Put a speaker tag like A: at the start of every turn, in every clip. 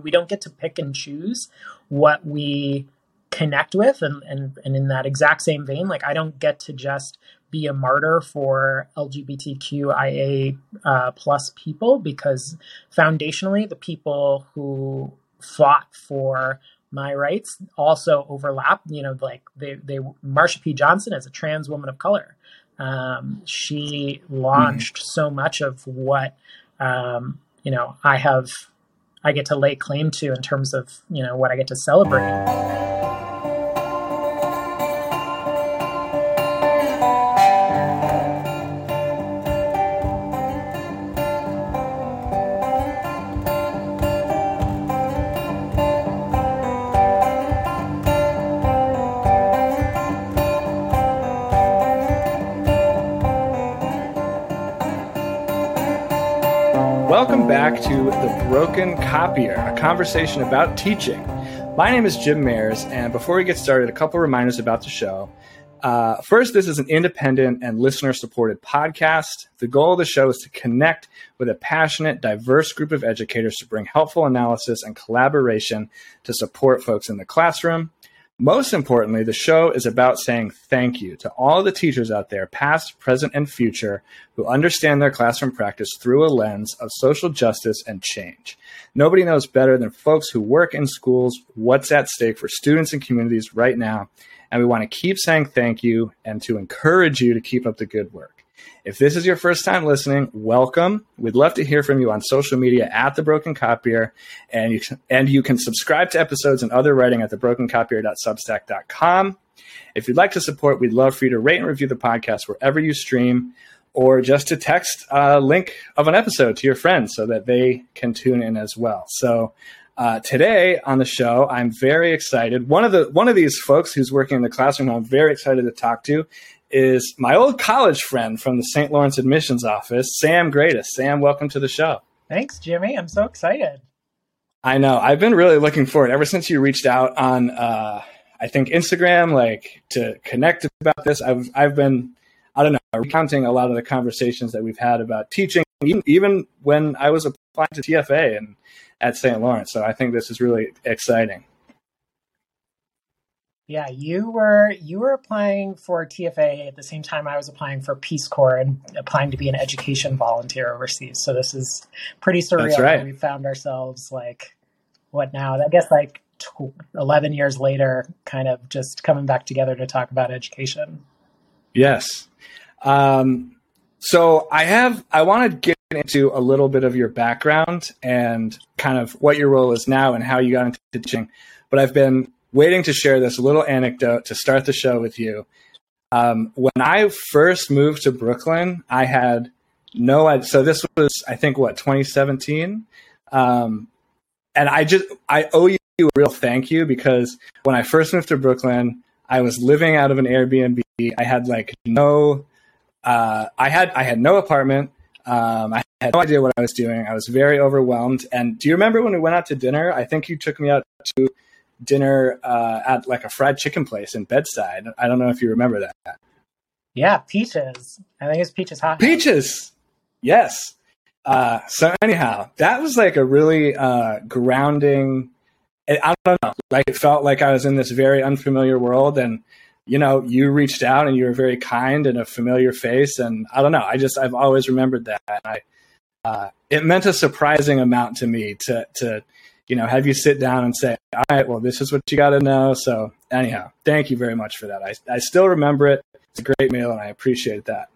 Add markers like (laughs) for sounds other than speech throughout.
A: we don't get to pick and choose what we connect with and, and and in that exact same vein like i don't get to just be a martyr for lgbtqia uh, plus people because foundationally the people who fought for my rights also overlap you know like they, they marsha p johnson is a trans woman of color um, she launched mm-hmm. so much of what um, you know i have i get to lay claim to in terms of you know what i get to celebrate
B: Broken Copier, a conversation about teaching. My name is Jim Mayers, and before we get started, a couple reminders about the show. Uh, first, this is an independent and listener supported podcast. The goal of the show is to connect with a passionate, diverse group of educators to bring helpful analysis and collaboration to support folks in the classroom. Most importantly, the show is about saying thank you to all the teachers out there, past, present, and future, who understand their classroom practice through a lens of social justice and change. Nobody knows better than folks who work in schools what's at stake for students and communities right now. And we want to keep saying thank you and to encourage you to keep up the good work. If this is your first time listening, welcome. We'd love to hear from you on social media at The Broken Copier, and you, and you can subscribe to episodes and other writing at thebrokencopier.substack.com. If you'd like to support, we'd love for you to rate and review the podcast wherever you stream, or just to text a link of an episode to your friends so that they can tune in as well. So uh, today on the show, I'm very excited. One of the one of these folks who's working in the classroom, I'm very excited to talk to, is my old college friend from the St. Lawrence admissions office, Sam Gradess. Sam, welcome to the show.
A: Thanks, Jimmy. I'm so excited.
B: I know. I've been really looking forward ever since you reached out on, uh, I think Instagram, like to connect about this. I've I've been, I don't know, Uh, recounting a lot of the conversations that we've had about teaching, even, even when I was applying to TFA and at St. Lawrence. So I think this is really exciting.
A: Yeah, you were you were applying for TFA at the same time I was applying for Peace Corps and applying to be an education volunteer overseas. So this is pretty surreal.
B: That's right.
A: We found ourselves like what now? I guess like 11 years later, kind of just coming back together to talk about education.
B: Yes. Um, so I have I want to get into a little bit of your background and kind of what your role is now and how you got into teaching. But I've been waiting to share this little anecdote to start the show with you. Um, when I first moved to Brooklyn, I had no idea. So this was, I think, what 2017, um, and I just I owe you a real thank you because when I first moved to Brooklyn, I was living out of an Airbnb. I had like no, uh, I had I had no apartment. Um, I had no idea what I was doing. I was very overwhelmed. And do you remember when we went out to dinner? I think you took me out to dinner uh, at like a fried chicken place in Bed-Stuy. I don't know if you remember that.
A: Yeah, Peaches. I think it's Peaches Hot.
B: Peaches. Yes. Uh, so anyhow, that was like a really uh, grounding. I don't know. Like it felt like I was in this very unfamiliar world, and you know, you reached out and you were very kind and a familiar face, and I don't know. I just I've always remembered that. I, uh, it meant a surprising amount to me to to you know, have you sit down and say, all right, well, this is what you got to know. So anyhow, thank you very much for that. I, I still remember it. It's a great meal and I appreciate that.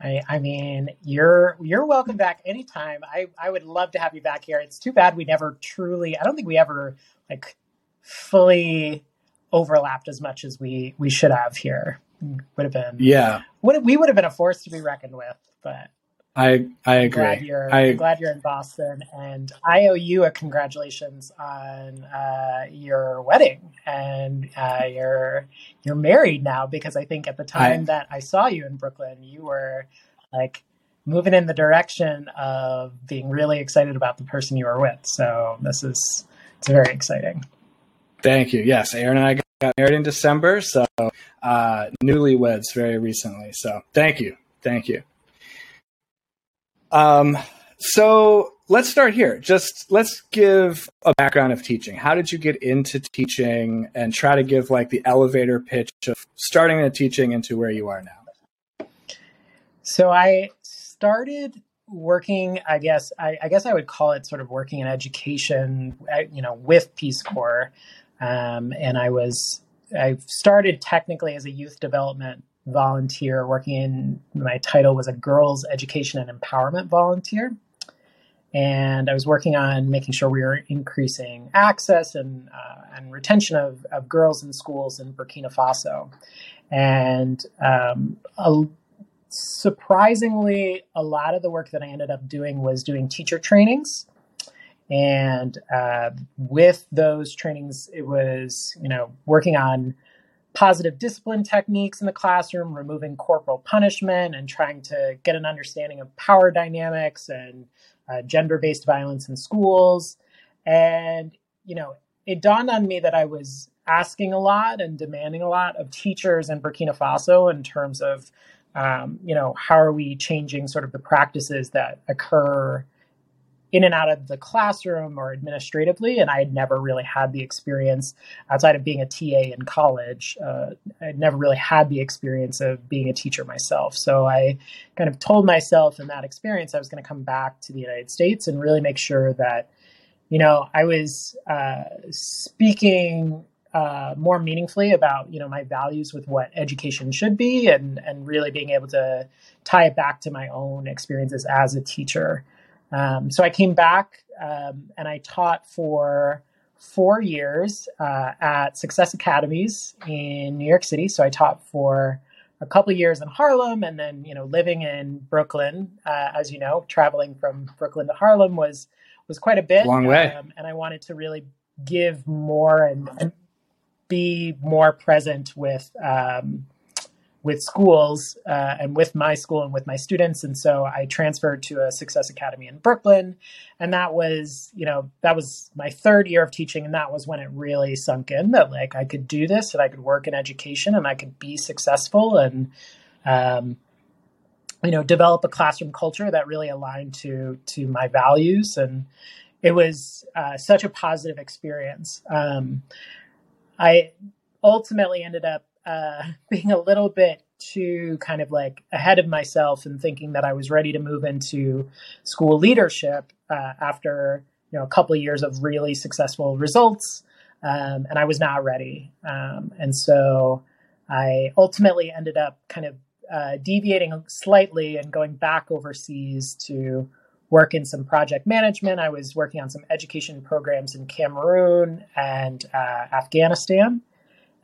A: I, I mean, you're you're welcome back anytime. I, I would love to have you back here. It's too bad we never truly. I don't think we ever like fully overlapped as much as we we should have here. Would have been
B: yeah.
A: Would we would have been a force to be reckoned with, but
B: I I agree.
A: Glad you're, I, am glad you're in Boston, and I owe you a congratulations on uh, your wedding, and uh, you're you're married now. Because I think at the time I, that I saw you in Brooklyn, you were like moving in the direction of being really excited about the person you were with. So this is it's very exciting.
B: Thank you. Yes, Aaron and I got married in December, so uh, newlyweds very recently. So thank you, thank you. Um, so let's start here. Just let's give a background of teaching. How did you get into teaching and try to give like the elevator pitch of starting in teaching into where you are now?
A: So I started working, I guess, I, I guess I would call it sort of working in education, you know, with Peace Corps. Um, and I was, I started technically as a youth development volunteer working in, my title was a girls education and empowerment volunteer. And I was working on making sure we were increasing access and uh, and retention of, of girls in schools in Burkina Faso, and um, a, surprisingly, a lot of the work that I ended up doing was doing teacher trainings, and uh, with those trainings, it was you know working on positive discipline techniques in the classroom, removing corporal punishment, and trying to get an understanding of power dynamics and uh, gender based violence in schools. And, you know, it dawned on me that I was asking a lot and demanding a lot of teachers in Burkina Faso in terms of, um, you know, how are we changing sort of the practices that occur in and out of the classroom or administratively. And I had never really had the experience outside of being a TA in college. Uh, I'd never really had the experience of being a teacher myself. So I kind of told myself in that experience I was going to come back to the United States and really make sure that, you know, I was uh, speaking uh, more meaningfully about you know my values with what education should be and and really being able to tie it back to my own experiences as a teacher um, so I came back um, and I taught for four years uh, at Success Academies in New York City. So I taught for a couple years in Harlem, and then you know living in Brooklyn. Uh, as you know, traveling from Brooklyn to Harlem was was quite a bit.
B: Long way. Um,
A: and I wanted to really give more and, and be more present with um, with schools uh, and with my school and with my students. And so I transferred to a Success Academy in Brooklyn. And that was, you know, that was my third year of teaching. And that was when it really sunk in that like I could do this and I could work in education and I could be successful and, um, you know, develop a classroom culture that really aligned to to my values. And it was uh, such a positive experience. Um, I ultimately ended up uh, (laughs) being a little bit too kind of like ahead of myself and thinking that I was ready to move into school leadership uh, after you know a couple of years of really successful results, um, and I was not ready. Um, and so I ultimately ended up kind of uh, deviating slightly and going back overseas to work in some project management. I was working on some education programs in Cameroon and uh, Afghanistan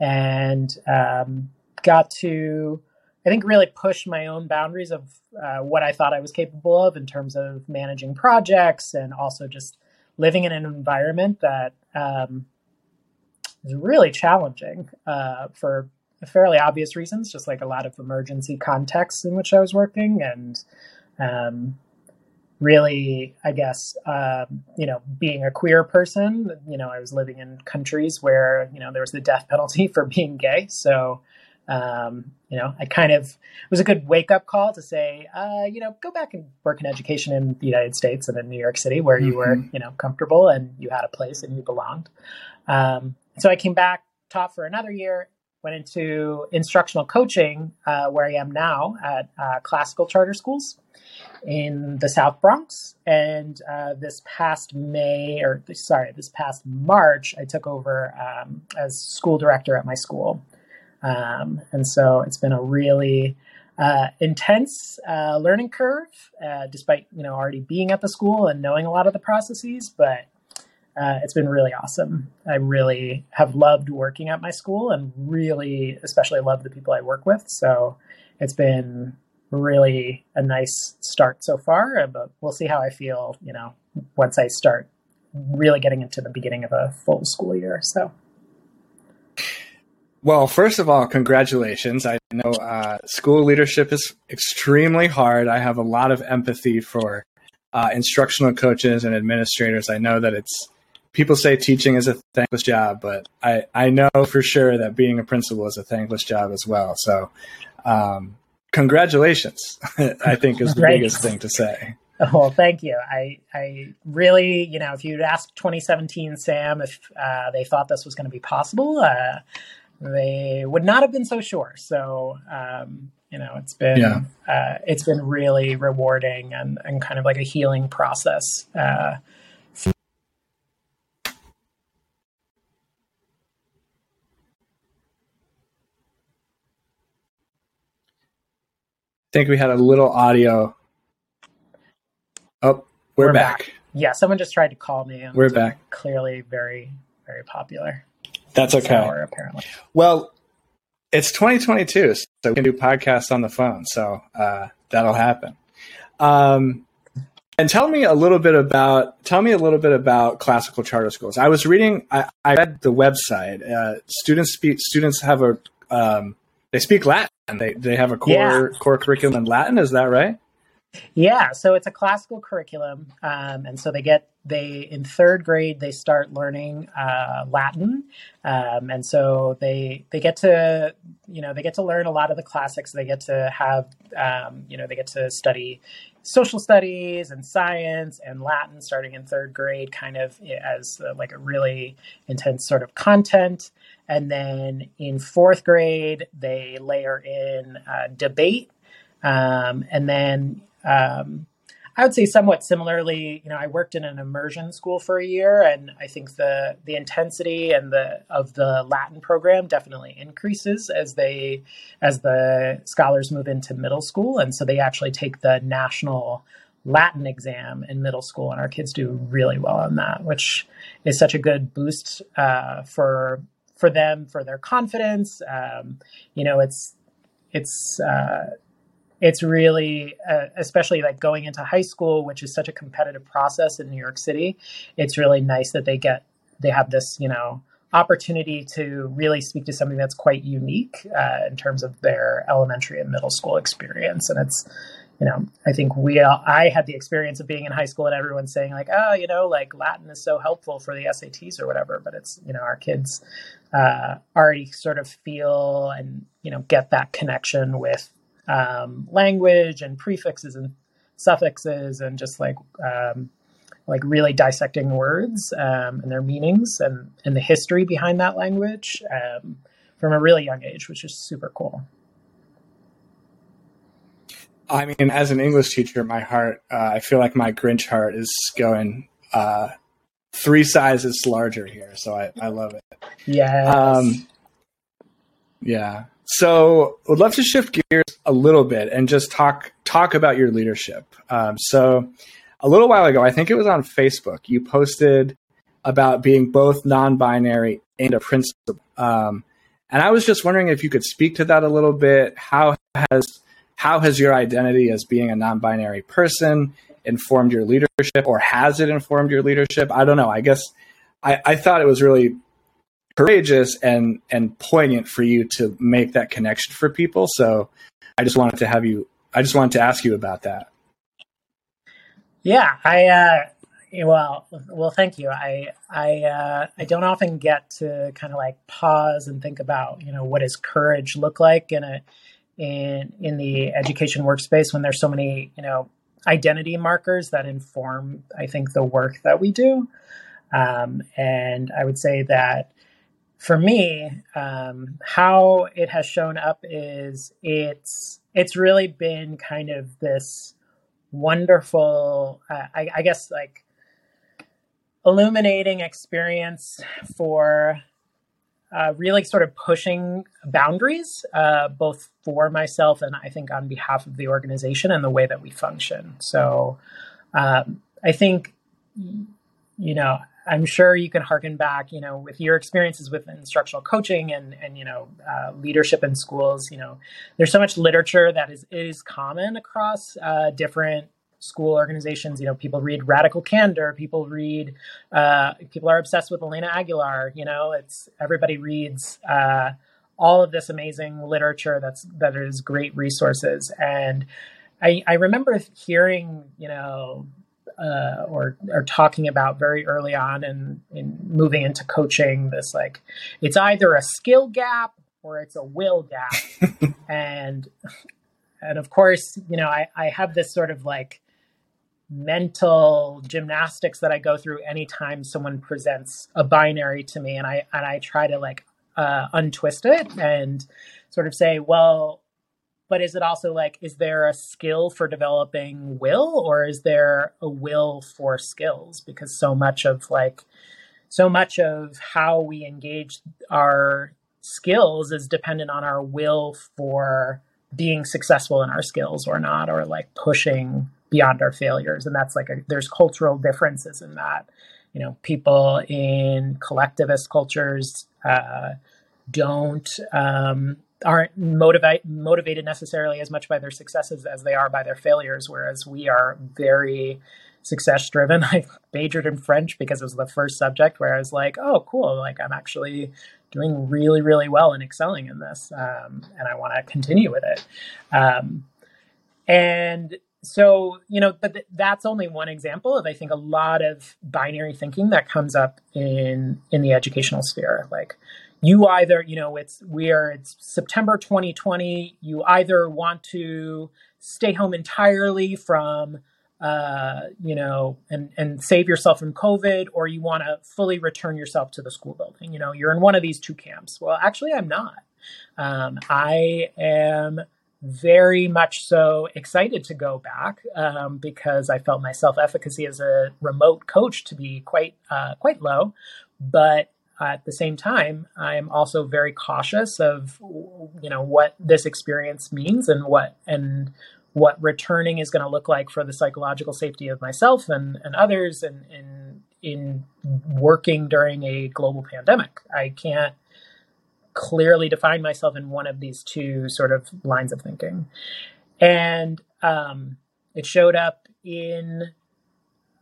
A: and um, got to, I think, really push my own boundaries of uh, what I thought I was capable of in terms of managing projects and also just living in an environment that um, is really challenging uh, for fairly obvious reasons, just like a lot of emergency contexts in which I was working and um, really, I guess, um, you know, being a queer person, you know, I was living in countries where, you know, there was the death (laughs) penalty for being gay. So, um, you know, I kind of it was a good wake up call to say, uh, you know, go back and work in education in the United States and in New York City where mm-hmm. you were, you know, comfortable and you had a place and you belonged. Um, so I came back, taught for another year, went into instructional coaching, uh, where I am now at uh, classical charter schools in the South Bronx. And uh, this past May, or sorry, this past March, I took over um, as school director at my school. Um, and so it's been a really uh, intense uh, learning curve, uh, despite you know already being at the school and knowing a lot of the processes. But uh, it's been really awesome. I really have loved working at my school, and really, especially love the people I work with. So it's been really a nice start so far, uh, but we'll see how I feel, you know, once I start really getting into the beginning of a full school year. So.
B: Well, first of all, congratulations. I know uh, school leadership is extremely hard. I have a lot of empathy for uh, instructional coaches and administrators. I know that it's people say teaching is a thankless job, but I, I know for sure that being a principal is a thankless job as well. So, um, congratulations, (laughs) I think is the biggest thing to say. (laughs)
A: well, thank you. I, I really, you know, if you'd asked 2017 Sam if uh, they thought this was going to be possible, uh, they would not have been so sure. So, um, you know, it's been yeah. uh, it's been really rewarding and, and kind of like a healing process.
B: Think we had a little audio. Oh, we're, we're back. back.
A: Yeah, someone just tried to call me.
B: we're back.
A: Clearly, very, very popular.
B: That's okay. Hour, apparently. Well, it's 2022, so we can do podcasts on the phone. So uh, that'll happen. Um, and tell me a little bit about tell me a little bit about classical charter schools. I was reading. I, I read the website. Uh, students speak. Students have a. Um, they speak Latin they they have a core yeah. core curriculum in Latin. Is that right?
A: Yeah, so it's a classical curriculum, um, and so they get they in third grade they start learning uh, Latin, um, and so they they get to you know they get to learn a lot of the classics. They get to have um, you know they get to study social studies and science and Latin starting in third grade, kind of as uh, like a really intense sort of content. And then in fourth grade, they layer in uh, debate. Um, and then um, I would say somewhat similarly, you know, I worked in an immersion school for a year, and I think the the intensity and the of the Latin program definitely increases as they as the scholars move into middle school, and so they actually take the national Latin exam in middle school, and our kids do really well on that, which is such a good boost uh, for for them for their confidence. Um, you know, it's it's uh, it's really uh, especially like going into high school which is such a competitive process in new york city it's really nice that they get they have this you know opportunity to really speak to something that's quite unique uh, in terms of their elementary and middle school experience and it's you know i think we all, i had the experience of being in high school and everyone saying like oh you know like latin is so helpful for the sats or whatever but it's you know our kids uh, already sort of feel and you know get that connection with um, language and prefixes and suffixes and just like um, like really dissecting words um, and their meanings and, and the history behind that language um, from a really young age, which is super cool.
B: I mean, as an English teacher, my heart, uh, I feel like my Grinch heart is going uh, three sizes larger here. So I, I love it.
A: Yeah.
B: Um, yeah. So, would love to shift gears a little bit and just talk talk about your leadership. Um, so, a little while ago, I think it was on Facebook, you posted about being both non-binary and a principal. Um, and I was just wondering if you could speak to that a little bit. How has how has your identity as being a non-binary person informed your leadership, or has it informed your leadership? I don't know. I guess I, I thought it was really courageous and and poignant for you to make that connection for people. So I just wanted to have you. I just wanted to ask you about that.
A: Yeah, I uh, well, well, thank you. I I uh, I don't often get to kind of like pause and think about you know what does courage look like in a in in the education workspace when there's so many you know identity markers that inform I think the work that we do. Um, and I would say that for me, um, how it has shown up is it's it's really been kind of this wonderful, uh, I, I, guess, like illuminating experience for uh, really sort of pushing boundaries, uh, both for myself and I think on behalf of the organization and the way that we function. So um, I think, you know, I'm sure you can harken back, you know, with your experiences with instructional coaching and and you know uh, leadership in schools. You know, there's so much literature that is is common across uh, different school organizations. You know, people read Radical Candor. People read. Uh, people are obsessed with Elena Aguilar. You know, it's everybody reads uh, all of this amazing literature that's that is great resources and. I, I remember hearing, you know, uh, or are talking about very early on and in, in moving into coaching this like it's either a skill gap or it's a will gap (laughs) and and of course you know I, I have this sort of like mental gymnastics that I go through anytime someone presents a binary to me, and I and I try to like uh, untwist it and sort of say, well, but is it also like, is there a skill for developing will, or is there a will for skills? Because so much of like, so much of how we engage our skills is dependent on our will for being successful in our skills or not, or like pushing beyond our failures. And that's like a, there's cultural differences in that. You know, people in collectivist cultures uh, don't um, aren't motivate motivated necessarily as much by their successes as they are by their failures. Whereas we are very success driven. (laughs) I majored in French because it was the first subject where I was like, oh, cool, like I'm actually doing really, really well and excelling in this, um, and I want to continue with it. Um, and so you know but th- that's only one example of i think a lot of binary thinking that comes up in in the educational sphere. Like you either you know it's we're it's september 2020 you either want to stay home entirely from uh, you know and and save yourself from covid or you want to fully return yourself to the school building. You know you're in one of these two camps. Well actually i'm not. Um, i am very much so excited to go back um, because I felt my self efficacy as a remote coach to be quite uh, quite low. But at the same time, I'm also very cautious of you know what this experience means and what and what returning is going to look like for the psychological safety of myself and, and others and in in working during a global pandemic. I can't clearly define myself in one of these two sort of lines of thinking. And um, it showed up in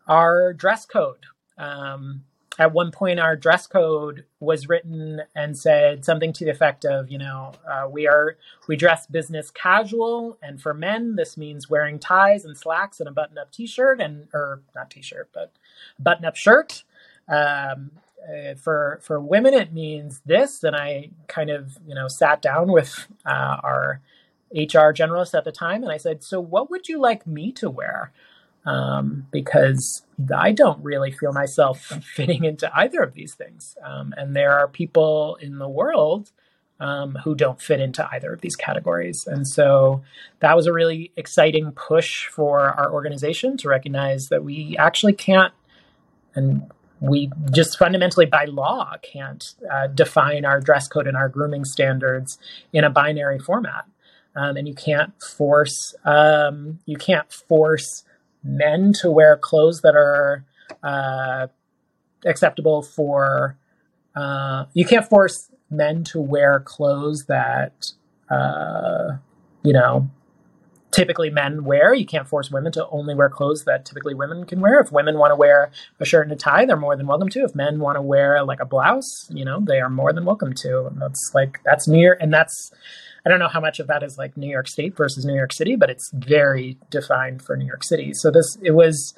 A: our dress code. Um, at one point, our dress code was written and said something to the effect of, you know, uh, we are we dress business casual, and for men, this means wearing ties and slacks and a button-up T-shirt, and or not T-shirt, but button-up shirt. Um, uh, for for women it means this. And i kind of you know sat down with uh, our hr generalist at the time and i said so what would you like me to wear? Um, because i don't really feel myself (laughs) fitting into either of these things. Um, and there are people in the world um, who don't fit into either of these categories. And so that was a really exciting push for our organization to recognize that we actually can't and we just fundamentally by law can't uh, define our dress code and our grooming standards in a binary format. Um, and you can't force um, you can't force men to wear clothes that are uh, acceptable for uh, you can't force men to wear clothes that uh, you know typically men wear. You can't force women to only wear clothes that typically women can wear. If women want to wear a shirt and a tie, they're more than welcome to. If men want to wear like a blouse, you know, they are more than welcome to. And that's like that's New York, and that's I don't know how much of that is like New York State versus New York City, but it's very defined for New York City. So this it was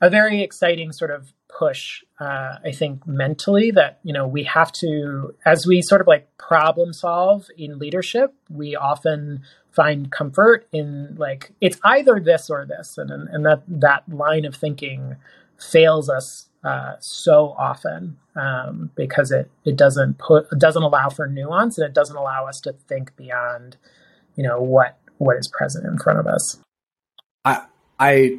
A: a very exciting sort of push uh, i think mentally that you know we have to as we sort of like problem solve in leadership we often find comfort in like it's either this or this and and that that line of thinking fails us uh, so often um, because it it doesn't put it doesn't allow for nuance and it doesn't allow us to think beyond you know what what is present in front of us.
B: I i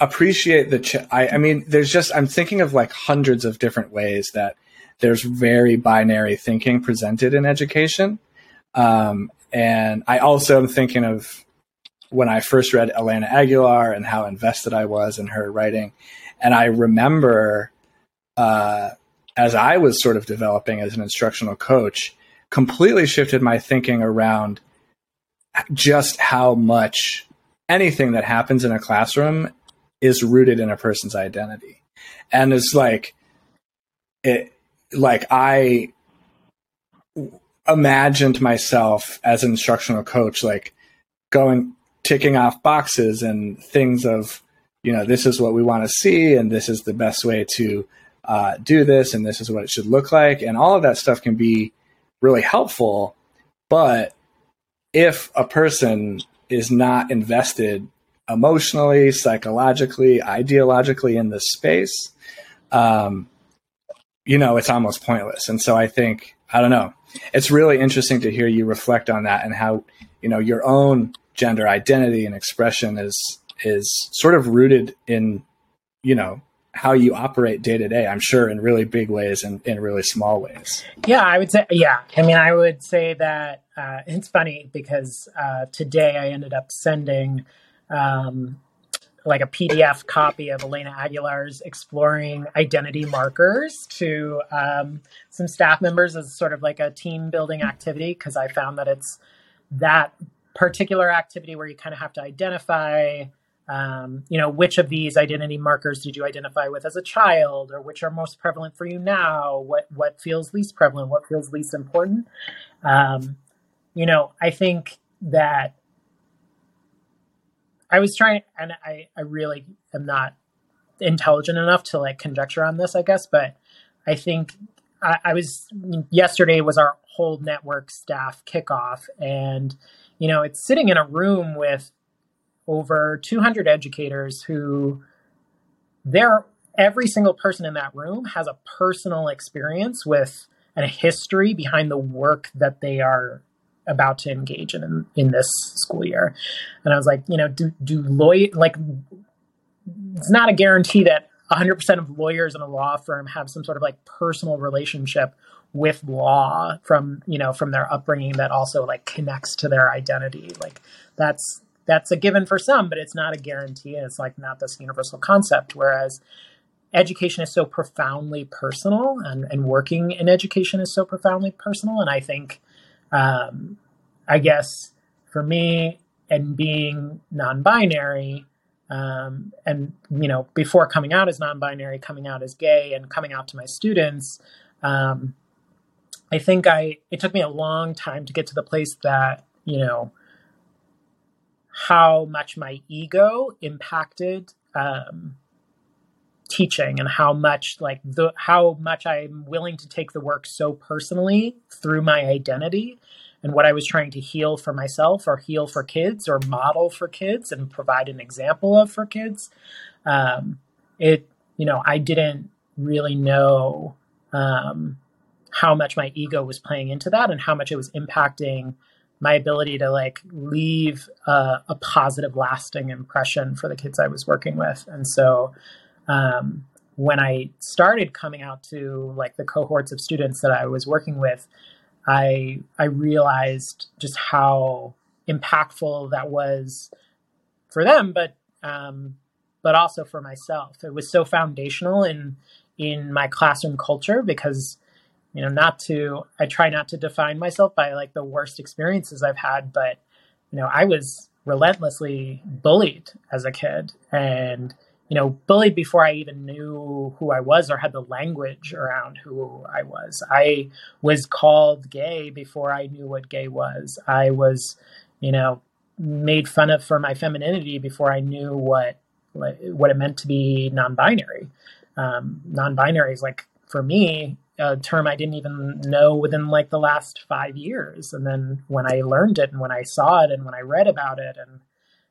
B: appreciate the ch- I, I mean there's just i'm thinking of like hundreds of different ways that there's very binary thinking presented in education um, and I also am thinking of when I first read Elena Aguilar and how invested I was in her writing. And I remember uh, as I was sort of developing as an instructional coach, completely shifted my thinking around just how much anything that happens in a classroom is rooted in a person's identity. And it's like, it, like I imagined myself as an instructional coach, like going, ticking off boxes and things of, you know, this is what we want to see, and this is the best way to uh, do this, and this is what it should look like. And all of that stuff can be really helpful. But if a person is not invested emotionally, psychologically, ideologically in this space, um, you know, it's almost pointless. And so I think, I don't know, it's really interesting to hear you reflect on that and how, you know, your own gender identity and expression is, is sort of rooted in, you know, how you operate day to day, I'm sure in really big ways and in really small ways.
A: Yeah, I would say, yeah. I mean, I would say that uh, it's funny because uh, today I ended up sending um, like a PDF copy of Elena Aguilar's Exploring Identity Markers to um, some staff members as sort of like a team building activity because I found that it's that particular activity where you kind of have to identify. Um, you know, which of these identity markers did you identify with as a child, or which are most prevalent for you now? What what feels least prevalent? What feels least important? Um, you know, I think that I was trying, and I, I really am not intelligent enough to like conjecture on this, I guess, but I think I, I was yesterday was our whole network staff kickoff, and you know, it's sitting in a room with over 200 educators who they're every single person in that room has a personal experience with and a history behind the work that they are about to engage in in this school year. And I was like, you know, do do lawyer like it's not a guarantee that 100% of lawyers in a law firm have some sort of like personal relationship with law from you know from their upbringing that also like connects to their identity. Like that's that's a given for some but it's not a guarantee and it's like not this universal concept. Whereas education is so profoundly personal and, and working in education is so profoundly personal. And i think um, I guess for me and being non-binary, um, and you know, before coming out as non-binary, coming out as gay, and coming out to my students, um, I think I it took me a long time to get to the place that you know how much my ego impacted um, teaching and how much like the how much I'm willing to take the work so personally through my identity and what I was trying to heal for myself or heal for kids or model for kids and provide an example of for kids. Um, it you know I didn't really know um, how much my ego was playing into that and how much it was impacting my ability to like leave a, a positive lasting impression for the kids I was working with and so um, when I started coming out to like the cohorts of students that I was working with, I I realized just how impactful that was for them, but um, but also for myself. It was so foundational in in my classroom culture because you know not to I try not to define myself by like the worst experiences I've had, but you know I was relentlessly bullied as a kid and you know, bullied before I even knew who I was or had the language around who I was. I was called gay before I knew what gay was. I was, you know, made fun of for my femininity before I knew what what it meant to be non-binary. Um, non-binary is like for me a term I didn't even know within like the last five years. And then when I learned it and when I saw it and when I read about it and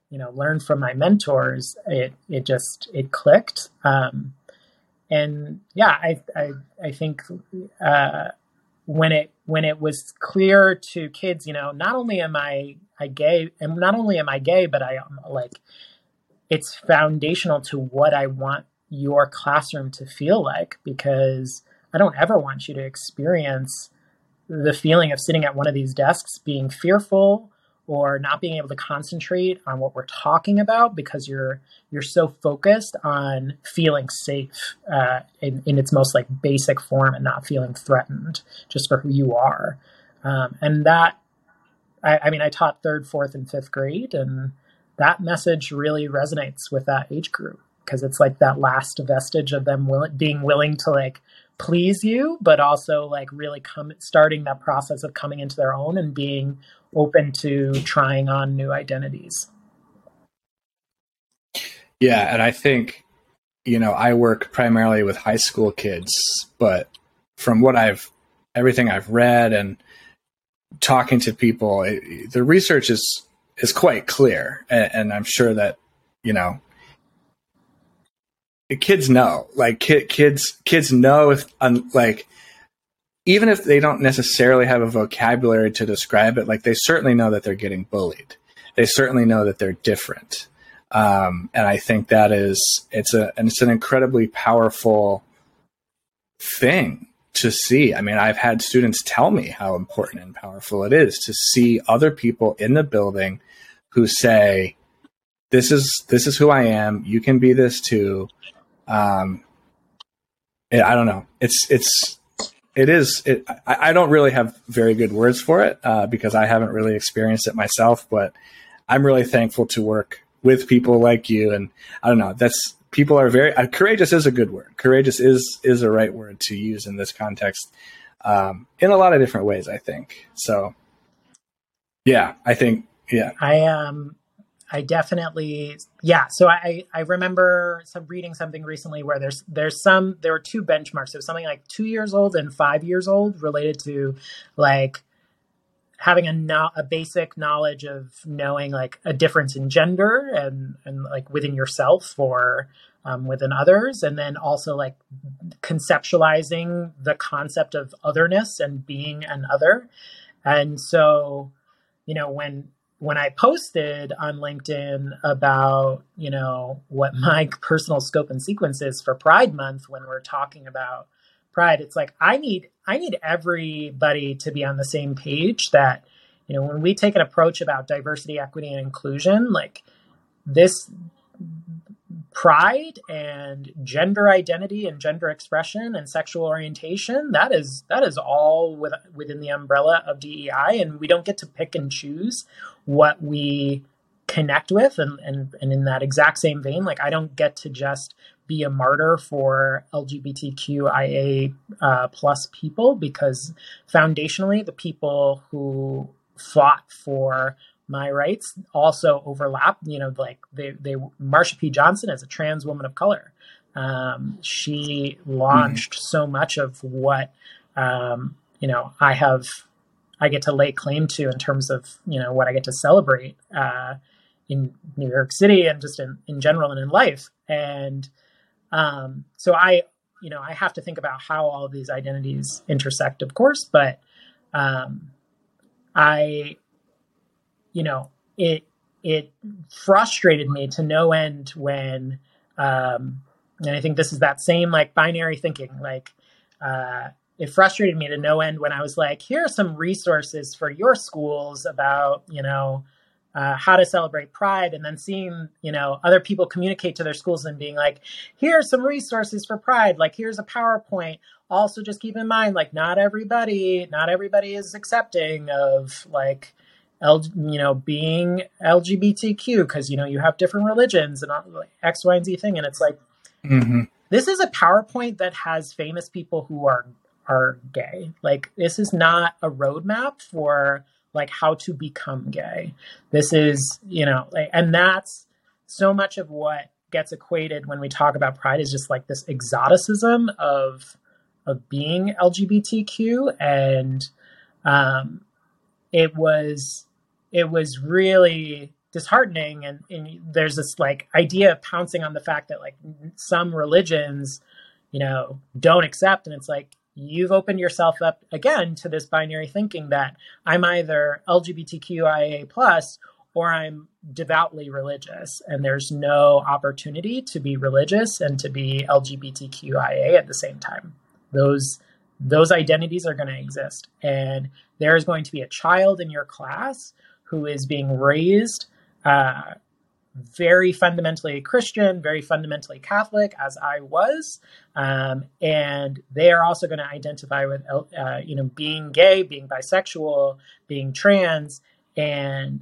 A: you know learned from my mentors it it just it clicked. Um, and yeah i i, I think uh, when it when it was clear to kids you know not only am i i gay and not only am i gay but i am like it's foundational to what i want your classroom to feel like because i don't ever want you to experience the feeling of sitting at one of these desks being fearful or not being able to concentrate on what we're talking about because you're you're so focused on feeling safe uh, in, in its most like basic form and not feeling threatened just for who you are. Um, and that I, I mean i taught third fourth and fifth grade and that message really resonates with that age group because it's like that last vestige of them will- being willing to like please you but also like really come starting that process of coming into their own and being open to trying on new identities.
B: Yeah, and I think you know, I work primarily with high school kids, but from what I've everything I've read and talking to people, it, the research is is quite clear, and, and, I'm sure that you know, kids know, like ki- kids, kids know if, um, like, even if they don't necessarily have a vocabulary to describe it, like they certainly know that they're getting bullied. They certainly know that they're different. Um, and I think that is it's a and it's an incredibly powerful thing to see. I mean, I've had students tell me how important and powerful it is to see other people in the building who say, "This is this is who I am. You can be this too." Um, I don't know. It's it's it is. It, I, I, don't really have very good words for it uh, because I haven't really experienced it myself. But I'm really thankful to work with people like you, and I don't know. That's people are very uh, courageous is a good word. Courageous is is a right word to use in this context um, in a lot of different ways. I think so. Yeah, I think yeah.
A: I um I definitely yeah. So I I remember some reading something recently where there's there's some there were two benchmarks. It was something like two years old and five years old related to like having a no, a basic knowledge of knowing like a difference in gender and and like within yourself or um, within others, and then also like conceptualizing the concept of otherness and being an other. And so, you know, when when I posted on LinkedIn about, you know, what my (laughs) personal scope and sequence is for Pride Month when we're talking about pride it's like i need i need everybody to be on the same page that you know when we take an approach about diversity equity and inclusion like this pride and gender identity and gender expression and sexual orientation that is that is all with, within the umbrella of DEI and we don't get to pick and choose what we connect with and, and and in that exact same vein like i don't get to just be a martyr for lgbtqia uh, plus people because foundationally the people who fought for my rights also overlap. You know like they, they marsha p. Johnson is a trans woman of color. Um, she launched mm-hmm. so much of what um, you know i have i get to lay claim to in terms of you know what i get to celebrate uh, in New York City and just in, in general and in life. And um, so I, you know, I have to think about how all of these identities intersect, of course, but um, I, you know, it it frustrated me to no end when, um, and I think this is that same like binary thinking, like. Uh, it frustrated me to no end when I was like, here are some resources for your schools about, you know, uh, how to celebrate pride and then seeing you know other people communicate to their schools and being like here are some resources for pride like here's a powerpoint also just keep in mind like not everybody not everybody is accepting of like L, you know being lgbtq because you know you have different religions and like x y and z thing and it's like mm-hmm. this is a powerpoint that has famous people who are are gay. Like this is not a roadmap for like how to become gay. This is, you know, like, and that's so much of what gets equated when we talk about pride is just like this exoticism of of being LGBTQ and um it was it was really disheartening. And, and there's this like idea of pouncing on the fact that like some religions you know don't accept. And it's like you've opened yourself up again to this binary thinking that I'm either LGBTQIA plus or I'm devoutly religious, and there's no opportunity to be religious and to be LGBTQIA at the same time. Those those identities are going to exist, and there is going to be a child in your class who is being raised uh, very fundamentally Christian, very fundamentally Catholic, as I was, um, and they are also going to identify with, uh, you know, being gay, being bisexual, being trans, and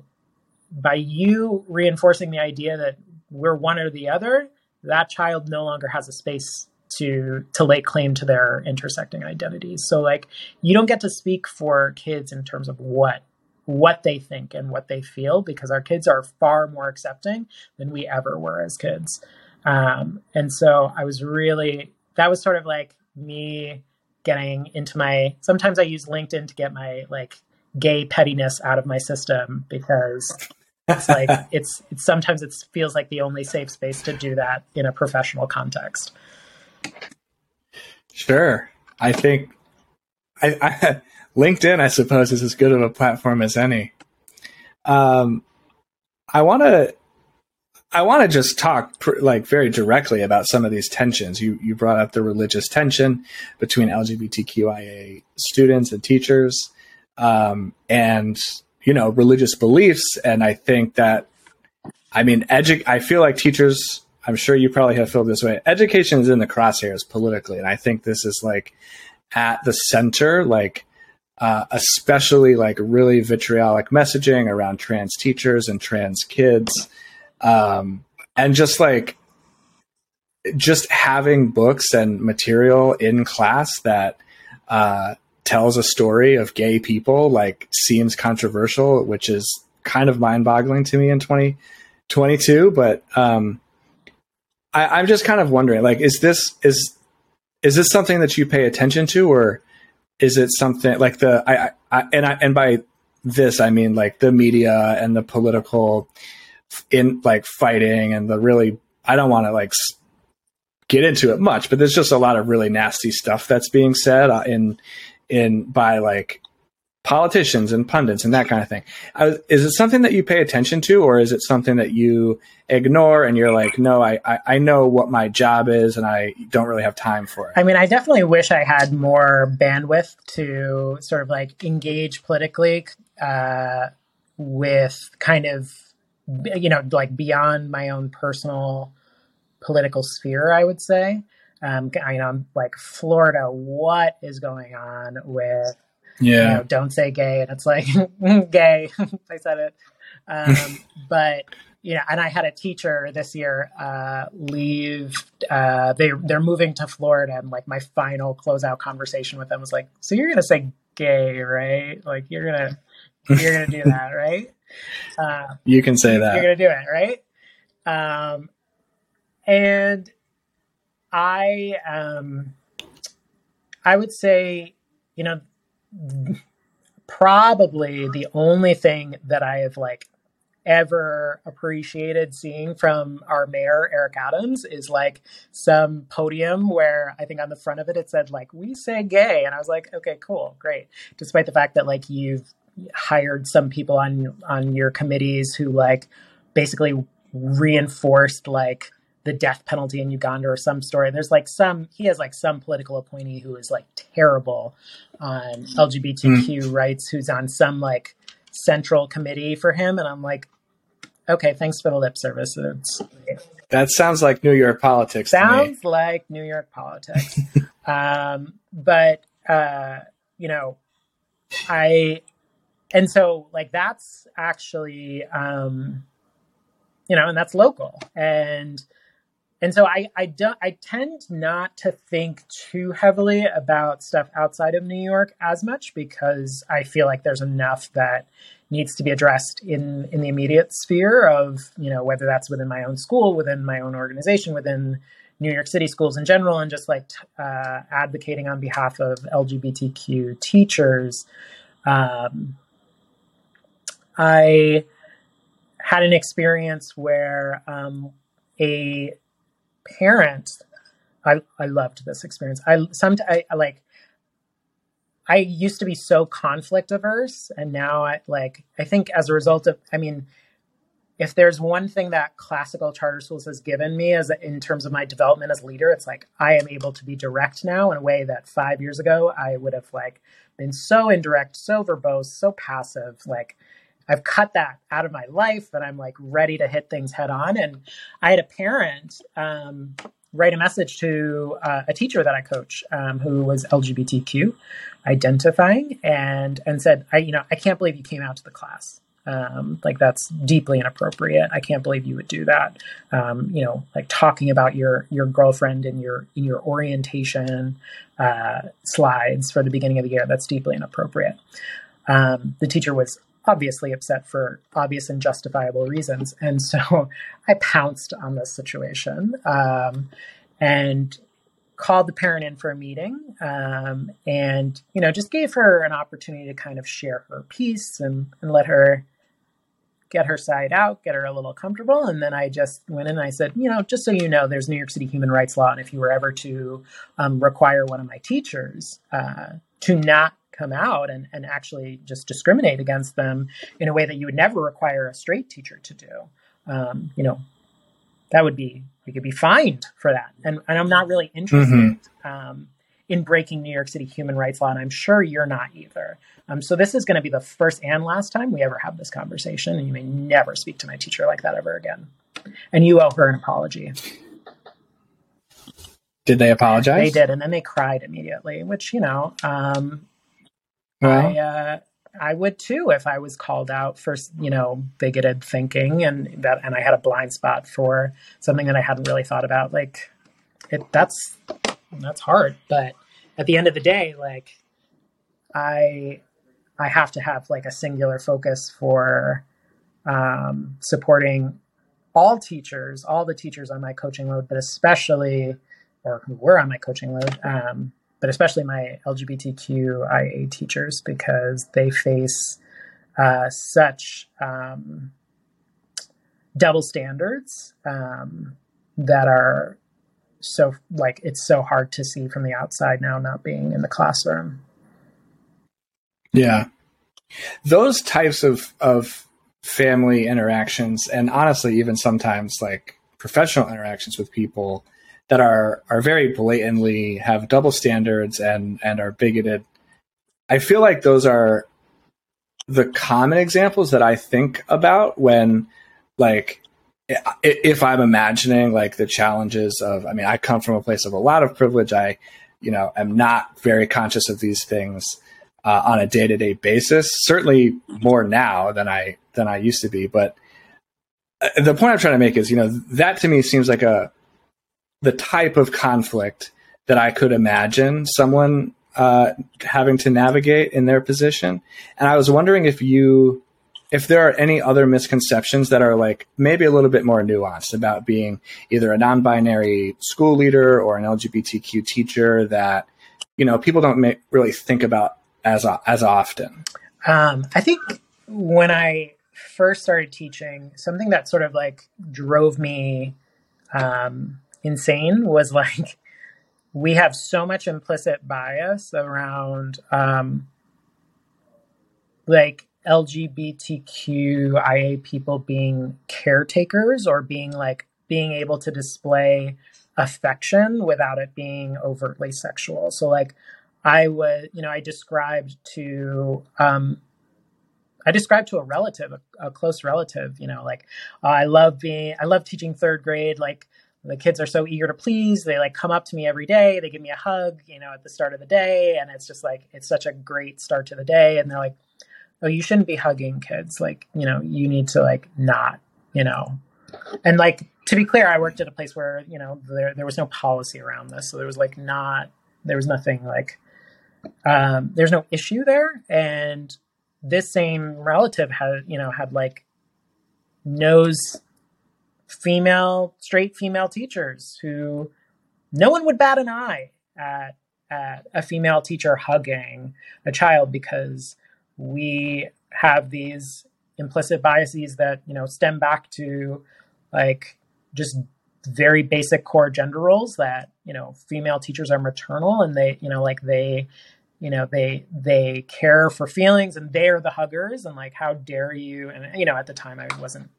A: by you reinforcing the idea that we're one or the other, that child no longer has a space to to lay claim to their intersecting identities. So like you don't get to speak for kids in terms of what what they think and what they feel because our kids are far more accepting than we ever were as kids. Um, and so I was really, that was sort of like me getting into my, sometimes I use LinkedIn to get my like gay pettiness out of my system because it's like (laughs) it's, it's sometimes it feels like the only safe space to do that in a professional context.
B: Sure, I think I, I LinkedIn, I suppose, is as good of a platform as any. Um, I want to I want to just talk pr- like very directly about some of these tensions. You you brought up the religious tension between LGBTQIA students and teachers, um, and you know religious beliefs. And I think that, I mean, edu- I feel like teachers. I'm sure you probably have felt this way. Education is in the crosshairs politically, and I think this is like at the center, like uh, especially like really vitriolic messaging around trans teachers and trans kids um, and just like just having books and material in class that uh, tells a story of gay people like seems controversial, which is kind of mind boggling to me in 2022. But um, I, I'm just kind of wondering, like, is this is is this something that you pay attention to, or is it something like the I, I and I and by this I mean like the media and the political in like fighting and the really I don't want to like get into it much, but there's just a lot of really nasty stuff that's being said uh, in in by like politicians and pundits and that kind of thing. Was, is it something that you pay attention to, or is it something that you ignore and you're like, no, I, I, I know what my job is and I don't really have time for it?
A: I mean, I definitely wish I had more bandwidth to sort of like engage politically uh, with kind of you know, like beyond my own personal political sphere, I would say. Um, I know, like Florida, what is going on with, yeah, you know, don't say gay, and it's like (laughs) gay. (laughs) I said it, um, (laughs) but you know, and I had a teacher this year uh, leave. Uh, they they're moving to Florida, and like my final closeout conversation with them was like, "So you're gonna say gay, right? Like you're gonna you're gonna do that, right?"
B: Uh, you can say that.
A: You're going to do it, right? Um, and I, um, I would say, you know, probably the only thing that I have like ever appreciated seeing from our mayor Eric Adams is like some podium where I think on the front of it it said like we say gay. And I was like okay cool great. Despite the fact that like you've hired some people on on your committees who like basically reinforced like the death penalty in Uganda or some story. There's like some he has like some political appointee who is like terrible on LGBTQ mm. rights who's on some like central committee for him and I'm like okay, thanks for the lip service. It's,
B: that sounds like New York politics.
A: Sounds like New York politics. (laughs) um, but uh, you know, I and so like that's actually um you know and that's local and and so i i don't i tend not to think too heavily about stuff outside of new york as much because i feel like there's enough that needs to be addressed in in the immediate sphere of you know whether that's within my own school within my own organization within new york city schools in general and just like uh, advocating on behalf of lgbtq teachers. Um, I had an experience where um, a parent, I, I loved this experience. I some I, I like. I used to be so conflict averse, and now I like. I think as a result of, I mean, if there's one thing that classical charter schools has given me as in terms of my development as leader, it's like I am able to be direct now in a way that five years ago I would have like been so indirect, so verbose, so passive. Like I've cut that out of my life and I'm like ready to hit things head on. And I had a parent um, write a message to uh, a teacher that I coach um, who was LGBTQ identifying and and said, I you know I can't believe you came out to the class. Um, like that's deeply inappropriate. I can't believe you would do that. Um, you know, like talking about your your girlfriend in your in your orientation uh, slides for the beginning of the year. That's deeply inappropriate. Um, the teacher was obviously upset for obvious and justifiable reasons. And so (laughs) I pounced on this situation um, and called the parent in for a meeting um, and, you know, just gave her an opportunity to kind of share her piece and, and let her get her side out, get her a little comfortable. And then I just went in and I said, you know, just so you know, there's New York City human rights law. And if you were ever to um, require one of my teachers uh, to not come out and, and actually just discriminate against them in a way that you would never require a straight teacher to do, um, you know, that would be, you could be fined for that. And, and I'm not really interested. Mm-hmm. Um, in breaking New York City human rights law, and I'm sure you're not either. Um, so this is going to be the first and last time we ever have this conversation, and you may never speak to my teacher like that ever again. And you owe her an apology.
B: Did they apologize?
A: They did, and then they cried immediately, which you know, um, well. I uh, I would too if I was called out for you know bigoted thinking and that, and I had a blind spot for something that I hadn't really thought about. Like, it that's that's hard, but at the end of the day, like, I I have to have like a singular focus for um, supporting all teachers, all the teachers on my coaching load, but especially, or who were on my coaching load, um, but especially my LGBTQIA teachers because they face uh, such um, double standards um, that are so like it's so hard to see from the outside now, not being in the classroom.
B: Yeah. Those types of, of family interactions and honestly, even sometimes like professional interactions with people that are, are very blatantly have double standards and, and are bigoted. I feel like those are the common examples that I think about when like if I'm imagining like the challenges of, I mean, I come from a place of a lot of privilege. I, you know, am not very conscious of these things uh, on a day to day basis. Certainly more now than I than I used to be. But uh, the point I'm trying to make is, you know, that to me seems like a the type of conflict that I could imagine someone uh, having to navigate in their position. And I was wondering if you if there are any other misconceptions that are like maybe a little bit more nuanced about being either a non-binary school leader or an LGBTQ teacher that you know people don't make, really think about as as often?
A: Um, I think when I first started teaching, something that sort of like drove me um, insane was like (laughs) we have so much implicit bias around um, like LGBTQIA people being caretakers or being like being able to display affection without it being overtly sexual. So like I was, you know, I described to, um, I described to a relative, a, a close relative, you know, like uh, I love being, I love teaching third grade. Like the kids are so eager to please. They like come up to me every day. They give me a hug, you know, at the start of the day, and it's just like it's such a great start to the day. And they're like, "Oh, you shouldn't be hugging kids. Like, you know, you need to like not, you know." And like to be clear, I worked at a place where you know there there was no policy around this, so there was like not there was nothing like um, there's no issue there. And this same relative had, you know, had like knows female, straight female teachers who no one would bat an eye at, at a female teacher hugging a child because we have these implicit biases that, you know, stem back to like just very basic core gender roles that you know female teachers are maternal and they you know like they you know they they care for feelings and they're the huggers and like how dare you and you know at the time i wasn't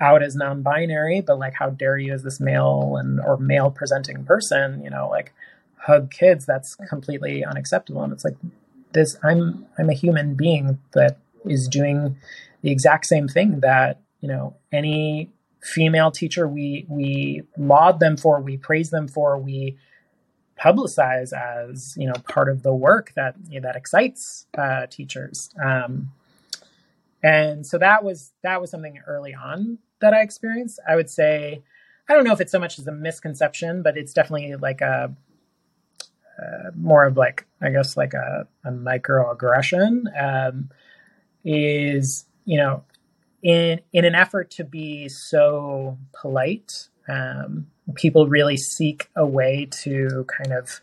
A: out as non-binary but like how dare you as this male and or male presenting person you know like hug kids that's completely unacceptable. And it's like this i'm i'm a human being that is doing the exact same thing that you know any female teacher we we laud them for we praise them for we publicize as you know part of the work that you know, that excites uh, teachers. Um, and so that was that was something early on that i experienced i would say i don't know if it's so much as a misconception but it's definitely like a uh, more of like i guess like a, a microaggression um, is you know in in an effort to be so polite, um, people really seek a way to kind of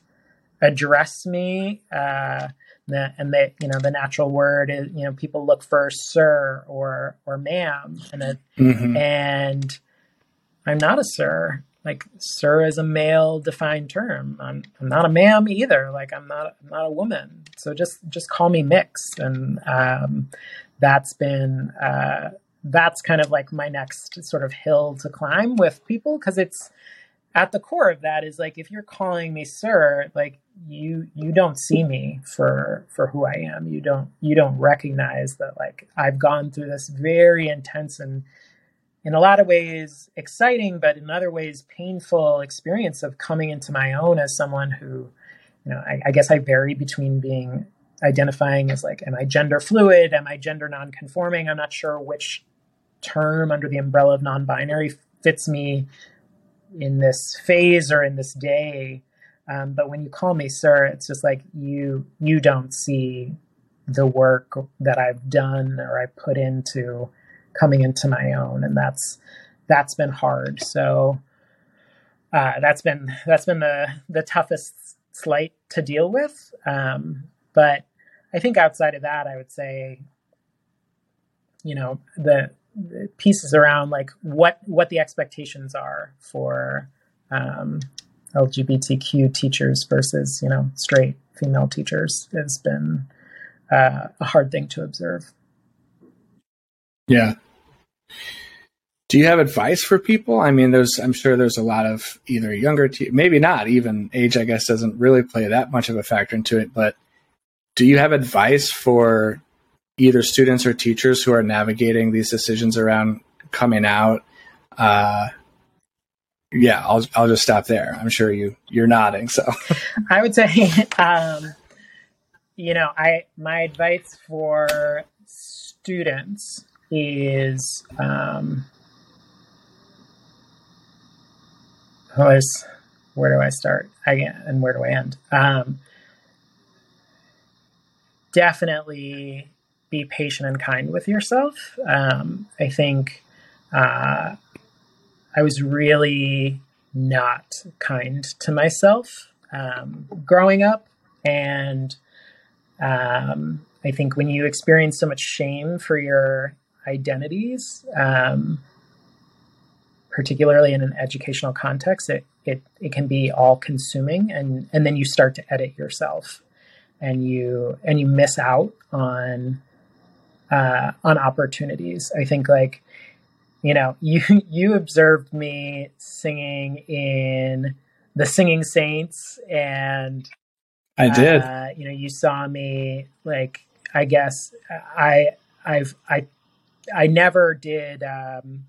A: address me uh, and the you know the natural word is you know people look for sir or or ma'am and it, mm-hmm. and I'm not a sir. Like sir is a male defined term. I'm, I'm not a ma'am either. Like I'm not I'm not a woman. So just just call me mixed. And um, that's been uh, that's kind of like my next sort of hill to climb with people because it's at the core of that is like if you're calling me sir like you you don't see me for for who i am. You don't you don't recognize that like i've gone through this very intense and in a lot of ways exciting but in other ways painful experience of coming into my own as someone who you know i, I guess i vary between being identifying as like am i gender fluid? Am i gender non-conforming? I'm not sure which term under the umbrella of non-binary fits me in this phase or in this day. Um, but when you call me sir, it's just like you you don't see the work that I've done or I put into coming into my own, and that's that's been hard. So uh, that's been that's been the the toughest slight to deal with. Um, but I think outside of that, I would say, you know, the pieces around like what what the expectations are for um, LGBTQ teachers versus you know straight female teachers has been uh, a hard thing to observe.
B: Yeah. Do you have advice for people? I mean, there's I'm sure there's a lot of either younger, te- maybe not even age. I guess doesn't really play that much of a factor into it. But do you have advice for either students or teachers who are navigating these decisions around coming out. Uh, yeah, I'll I'll just stop there. I'm sure you you're nodding. So (laughs)
A: I would say, um, you know, I my advice for students is um, where do I start? I and where do I end? Um, definitely be patient and kind with yourself. Um, I think uh, I was really not kind to myself um, growing up. And um, I think when you experience so much shame for your identities, um, particularly in an educational context, it, it, it can be all consuming. And, and then you start to edit yourself and you, and you miss out on uh, on opportunities. I think like you know (laughs) you you observed me singing in the Singing Saints and
B: I did.
A: Uh, you know, you saw me like I guess I I've I I never did um,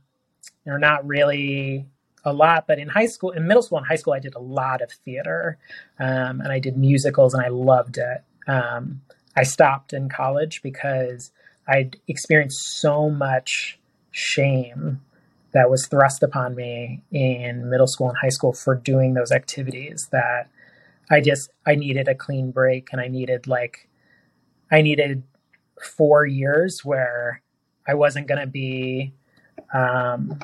A: know not really a lot, but in high school, in middle school and high school, I did a lot of theater, um, and I did musicals, and I loved it. Um, I stopped in college because I'd experienced so much shame that was thrust upon me in middle school and high school for doing those activities that I just I needed a clean break and I needed like I needed 4 years where I wasn't going to be um,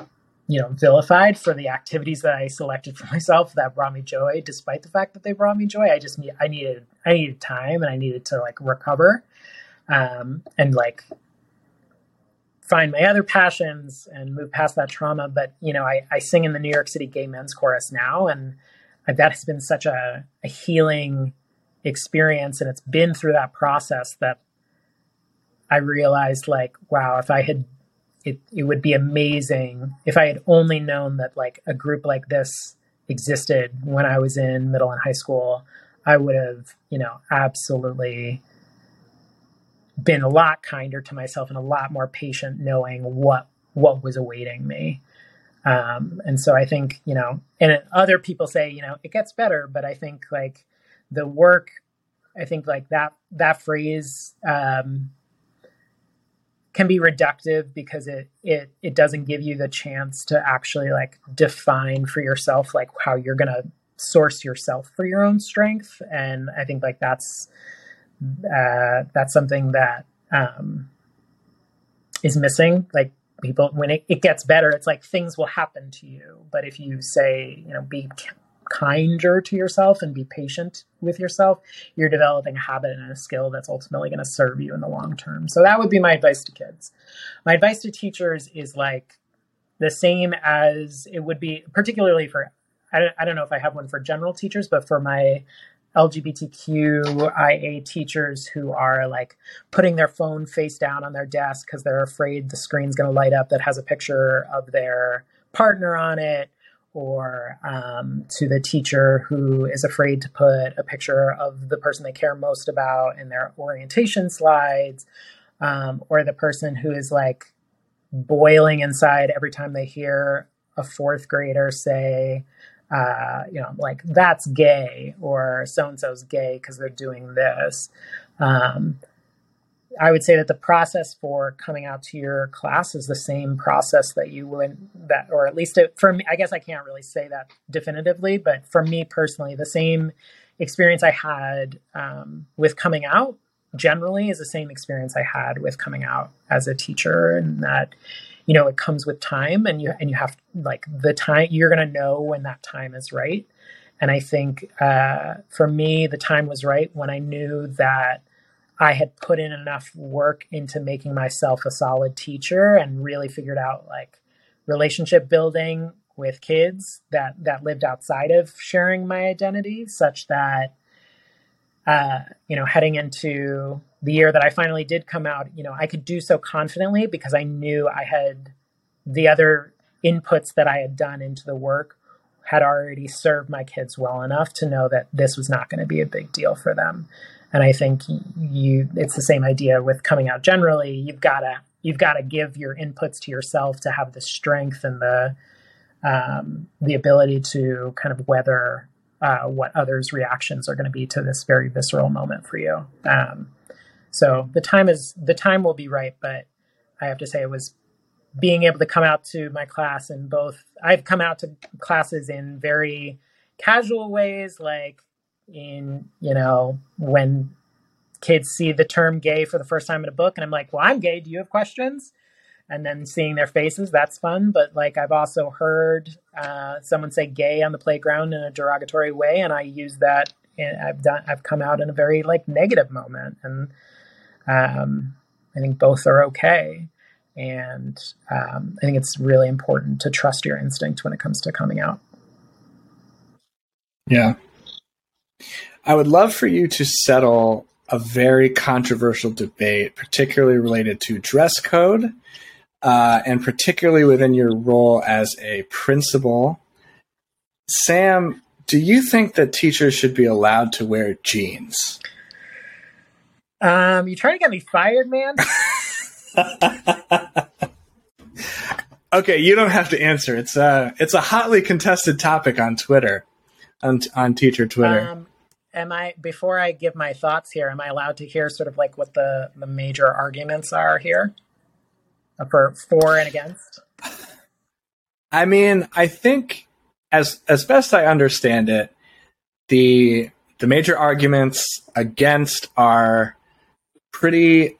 A: you know vilified for the activities that I selected for (laughs) myself that brought me joy despite the fact that they brought me joy. I just need I needed I needed time and I needed to like recover um, and like find my other passions and move past that trauma. But you know, I, I sing in the New York City Gay Men's Chorus now, and that has been such a, a healing experience, and it's been through that process that I realized, like, wow, if I had it, it would be amazing if I had only known that like a group like this existed when I was in middle and high school. I would have, you know, absolutely been a lot kinder to myself and a lot more patient knowing what what was awaiting me. Um, and so i think you know and other people say you know it gets better but i think like the work i think like that that phrase um, can be reductive because it it it doesn't give you the chance to actually like define for yourself like how you're gonna source yourself for your own strength. And i think like that's uh, that's something that um, is missing. Like people, when it, it gets better, it's like things will happen to you. But if you say, you know, be kinder to yourself and be patient with yourself, you're developing a habit and a skill that's ultimately going to serve you in the long term. So that would be my advice to kids. My advice to teachers is like the same as it would be, particularly for, I don't, I don't know if I have one for general teachers, but for my LGBTQIA teachers who are like putting their phone face down on their desk because they're afraid the screen's going to light up that has a picture of their partner on it, or um, to the teacher who is afraid to put a picture of the person they care most about in their orientation slides, um, or the person who is like boiling inside every time they hear a fourth grader say, uh, you know, like that's gay or so and so's gay because they're doing this. Um, I would say that the process for coming out to your class is the same process that you would that, or at least it, for me, I guess I can't really say that definitively, but for me personally, the same experience I had um, with coming out generally is the same experience I had with coming out as a teacher, and that you know it comes with time and you and you have like the time you're going to know when that time is right. And i think uh, for me the time was right when i knew that i had put in enough work into making myself a solid teacher and really figured out like relationship building with kids that that lived outside of sharing my identity such that uh, you know heading into the year that I finally did come out, you know, I could do so confidently because I knew I had the other inputs that I had done into the work had already served my kids well enough to know that this was not going to be a big deal for them. And I think you it's the same idea with coming out generally. You've got to you've got to give your inputs to yourself to have the strength and the um, the ability to kind of weather uh, what others' reactions are going to be to this very visceral moment for you. Um, so the time is the time will be right, but I have to say it was being able to come out to my class in both I've come out to classes in very casual ways like in you know when kids see the term gay for the first time in a book and I'm like, "Well, I'm gay. Do you have questions?" And then seeing their faces, that's fun. But like I've also heard uh, someone say "gay" on the playground in a derogatory way, and I use that. And I've done. I've come out in a very like negative moment, and um, I think both are okay. And um, I think it's really important to trust your instinct when it comes to coming out.
B: Yeah. I would love for you to settle a very controversial debate, particularly related to dress code, uh, and particularly within your role as a principal. Sam, do you think that teachers should be allowed to wear jeans?
A: Um, you trying to get me fired, man? (laughs)
B: okay, you don't have to answer. It's a uh, it's a hotly contested topic on Twitter, on on teacher Twitter. Um,
A: am I before I give my thoughts here? Am I allowed to hear sort of like what the the major arguments are here for for and against?
B: I mean, I think as as best I understand it, the the major arguments against are pretty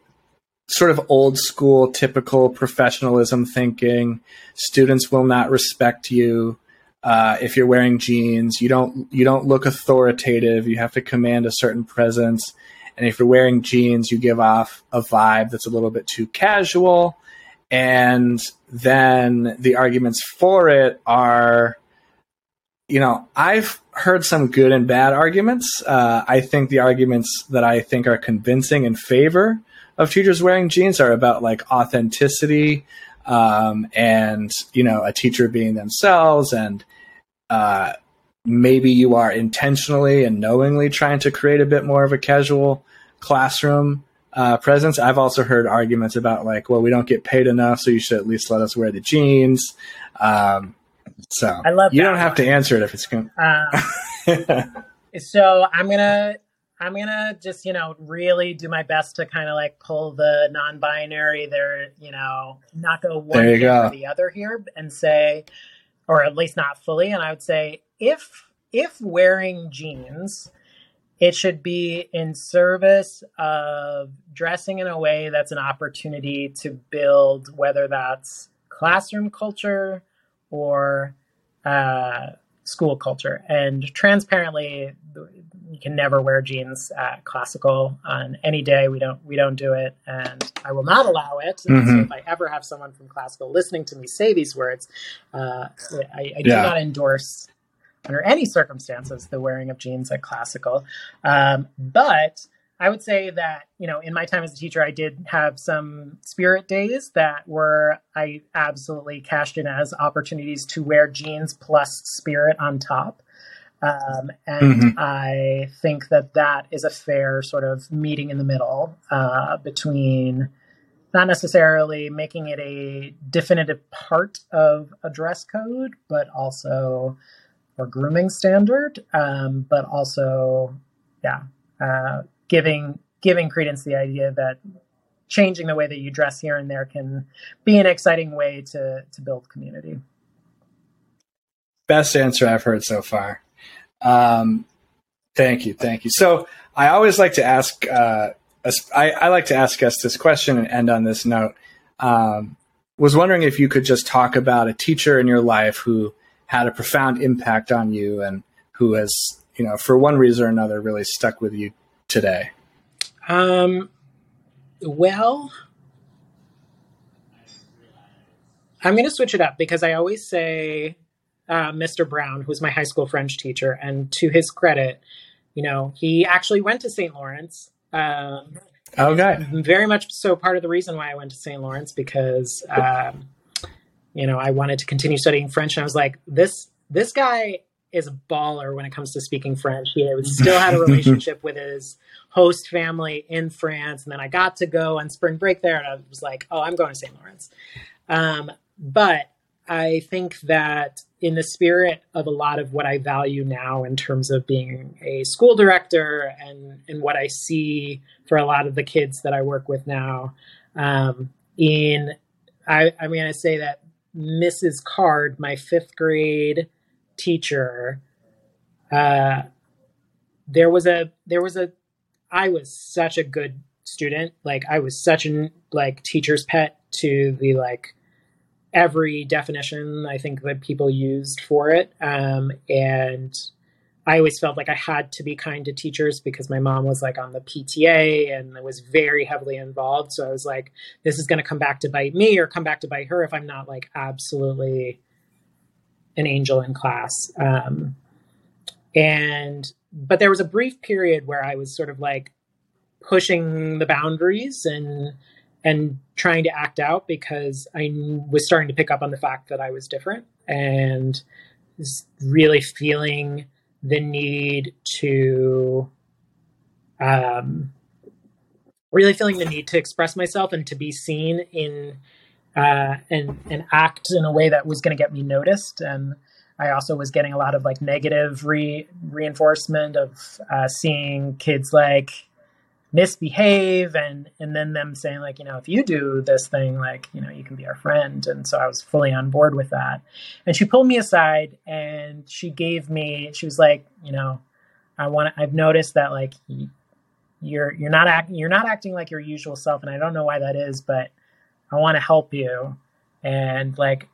B: sort of old school, typical professionalism thinking. Students will not respect you uh, if you're wearing jeans. You don't you don't look authoritative. You have to command a certain presence. And if you're wearing jeans, you give off a vibe that's a little bit too casual. And then the arguments for it are, you know, I've heard some good and bad arguments. Uh, I think the arguments that I think are convincing in favor of teachers wearing jeans are about like authenticity um, and you know a teacher being themselves and uh, maybe you are intentionally and knowingly trying to create a bit more of a casual classroom uh, presence. I've also heard arguments about like, well, we don't get paid enough, so you should at least let us wear the jeans. Um, so I love. You don't have to answer it if it's going.
A: Um, (laughs) so I'm gonna I'm gonna just you know really do my best to kind of like pull the non-binary there, you know, not go one way or the other here, and say, or at least not fully. And I would say if if wearing jeans it should be in service of dressing in a way that's an opportunity to build whether that's classroom culture or uh, school culture. And transparently, you can never wear jeans at classical on any day. We don't we don't do it, and I will not allow it. Mm-hmm. So if I ever have someone from classical listening to me say these words, uh, I, I, do yeah. not endorse under any circumstances the wearing of jeans at classical. Um, but I would say that, you know, in my time as a teacher, I did have some spirit days that were, I absolutely cashed in as opportunities to wear jeans plus spirit on top. Um, and mm-hmm. I think that that is a fair sort of meeting in the middle uh, between not necessarily making it a definitive part of a dress code, but also or grooming standard, um, but also, yeah, uh, giving giving credence to the idea that changing the way that you dress here and there can be an exciting way to to build community.
B: Best answer I've heard so far. Um, thank you, thank you. So I always like to ask. Uh, I, I, like to ask us this question and end on this note. Um, was wondering if you could just talk about a teacher in your life who had a profound impact on you and who has, you know, for one reason or another, really stuck with you today?
A: Um, well, I'm going to switch it up because I always say uh, Mr. Brown, who's my high school French teacher, and to his credit, you know, he actually went to St. Lawrence. Um,
B: okay.
A: Very much so part of the reason why I went to St. Lawrence because, um, you know, I wanted to continue studying French, and I was like, this this guy is a baller when it comes to speaking French. He still had a (laughs) relationship with his host family in France, and then I got to go on spring break there, and I was like, "Oh, I'm going to St. Lawrence." Um, but I think that in the spirit of a lot of what I value now in terms of being a school director and and what I see for a lot of the kids that I work with now, um, in I, I'm going to say that Mrs. Card, my fifth grade teacher, uh, there was a there was a I was such a good student. Like I was such an like teacher's pet to the like every definition I think that people used for it. Um, and I always felt like I had to be kind to teachers because my mom was like on the PTA and was very heavily involved. So I was like, this is going to come back to bite me or come back to bite her if I'm not like absolutely an angel in class. Um, and but there was a brief period where I was sort of like pushing the boundaries and and trying to act out because I was starting to pick up on the fact that I was different and really feeling the need to um, really feeling the need to express myself and to be seen in uh, and and act in a way that was going to get me noticed. And I also was getting a lot of like negative re- reinforcement of uh, seeing kids like misbehave and and then them saying like you know if you do this thing like you know you can be our friend. And so i was fully on board with that. And she pulled me aside and she gave me she was like you know i want i've noticed that like you're you're not acting you're not acting like your usual self. And i don't know why that is but I want to help you. And like,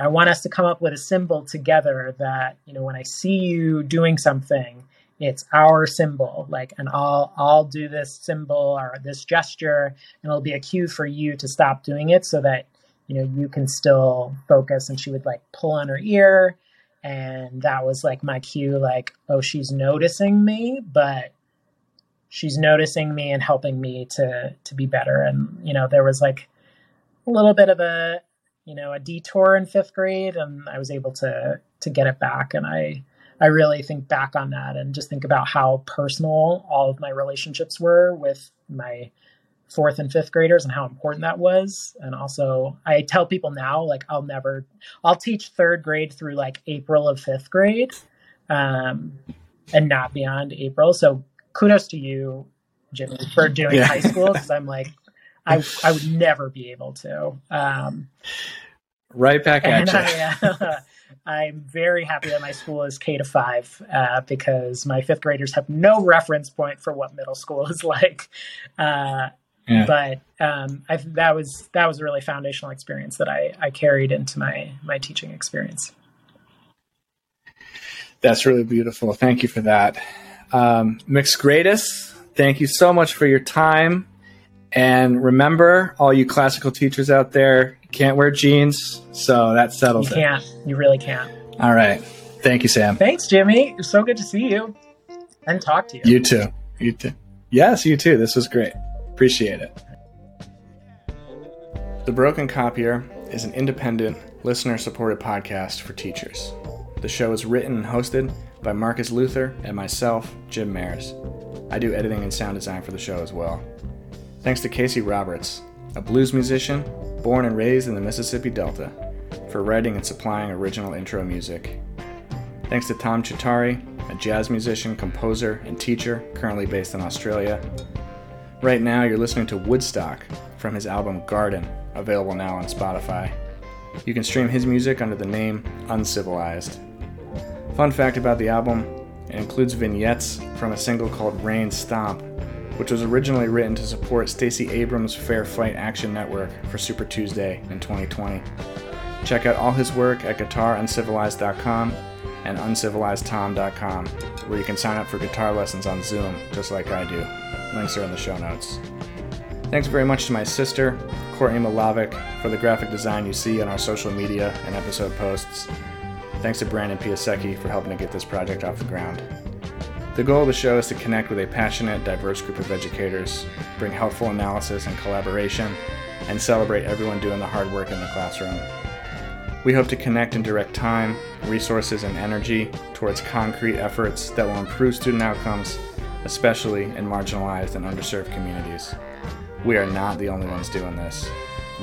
A: I want us to come up with a symbol together that, you know, when I see you doing something, it's our symbol. Like, and I'll, I'll do this symbol or this gesture and it'll be a cue for you to stop doing it so that, you know, you can still focus. And she would like pull on her ear. And that was like my cue, like, oh, she's noticing me, but she's noticing me and helping me to to be better and you know there was like a little bit of a you know a detour in fifth grade and i was able to to get it back and i i really think back on that and just think about how personal all of my relationships were with my fourth and fifth graders and how important that was and also i tell people now like i'll never i'll teach third grade through like april of fifth grade um, and not beyond april so kudos to you jimmy for doing yeah. high school because i'm like I I would never be able to. Um,
B: right back at you.
A: I, I'm very happy that my school is K to five uh, because my fifth graders have no reference point for what middle school (laughs) is like. Uh, yeah. But um, I, that was that was a really foundational experience that I, I carried into my my teaching experience.
B: That's really beautiful. Thank you for that. Um, Mx. Gradess, thank you so much for your time. And remember, all you classical teachers out there, can't wear jeans, so that settles
A: You
B: it.
A: can't. You really can't.
B: All right. Thank you, Sam.
A: Thanks, Jimmy. It was so good to see you and talk to you.
B: You too. You too. Yes, you too. This was great. Appreciate it. The Broken Copier is an independent, listener supported podcast for teachers. The show is written and hosted by Marcus Luther and myself, Jim Mares. I do editing and sound design for the show as well. Thanks to Casey Roberts, a blues musician born and raised in the Mississippi Delta, for writing and supplying original intro music. Thanks to Tom Csatari, a jazz musician, composer, and teacher currently based in Australia. Right now, you're listening to Woodstock from his album Garden, available now on Spotify. You can stream his music under the name Uncivilized. Fun fact about the album it includes vignettes from a single called Rain Stomp, which was originally written to support Stacey Abrams' Fair Fight Action Network for Super Tuesday in 2020. Check out all his work at guitaruncivilized.com and uncivilizedtom.com, where you can sign up for guitar lessons on Zoom, just like I do. Links are in the show notes. Thanks very much to my sister, Courtney Milavec, for the graphic design you see on our social media and episode posts. Thanks to Brandon Piasecki for helping to get this project off the ground. The goal of the show is to connect with a passionate, diverse group of educators, bring helpful analysis and collaboration, and celebrate everyone doing the hard work in the classroom. We hope to connect and direct time, resources, and energy towards concrete efforts that will improve student outcomes, especially in marginalized and underserved communities. We are not the only ones doing this.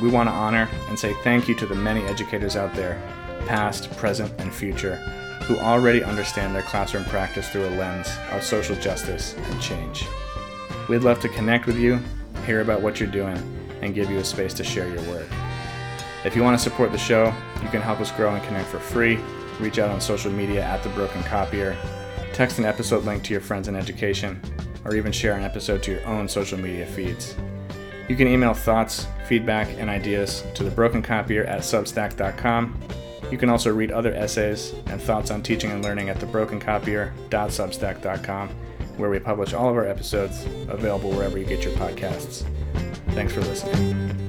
B: We want to honor and say thank you to the many educators out there, past, present, and future, who already understand their classroom practice through a lens of social justice and change. We'd love to connect with you, hear about what you're doing, and give you a space to share your work. If you want to support the show, you can help us grow and connect for free. Reach out on social media at The Broken Copier, text an episode link to your friends in education, or even share an episode to your own social media feeds. You can email thoughts, feedback, and ideas to thebrokencopier at substack.com. You can also read other essays and thoughts on teaching and learning at thebrokencopier.substack.com, where we publish all of our episodes available wherever you get your podcasts. Thanks for listening.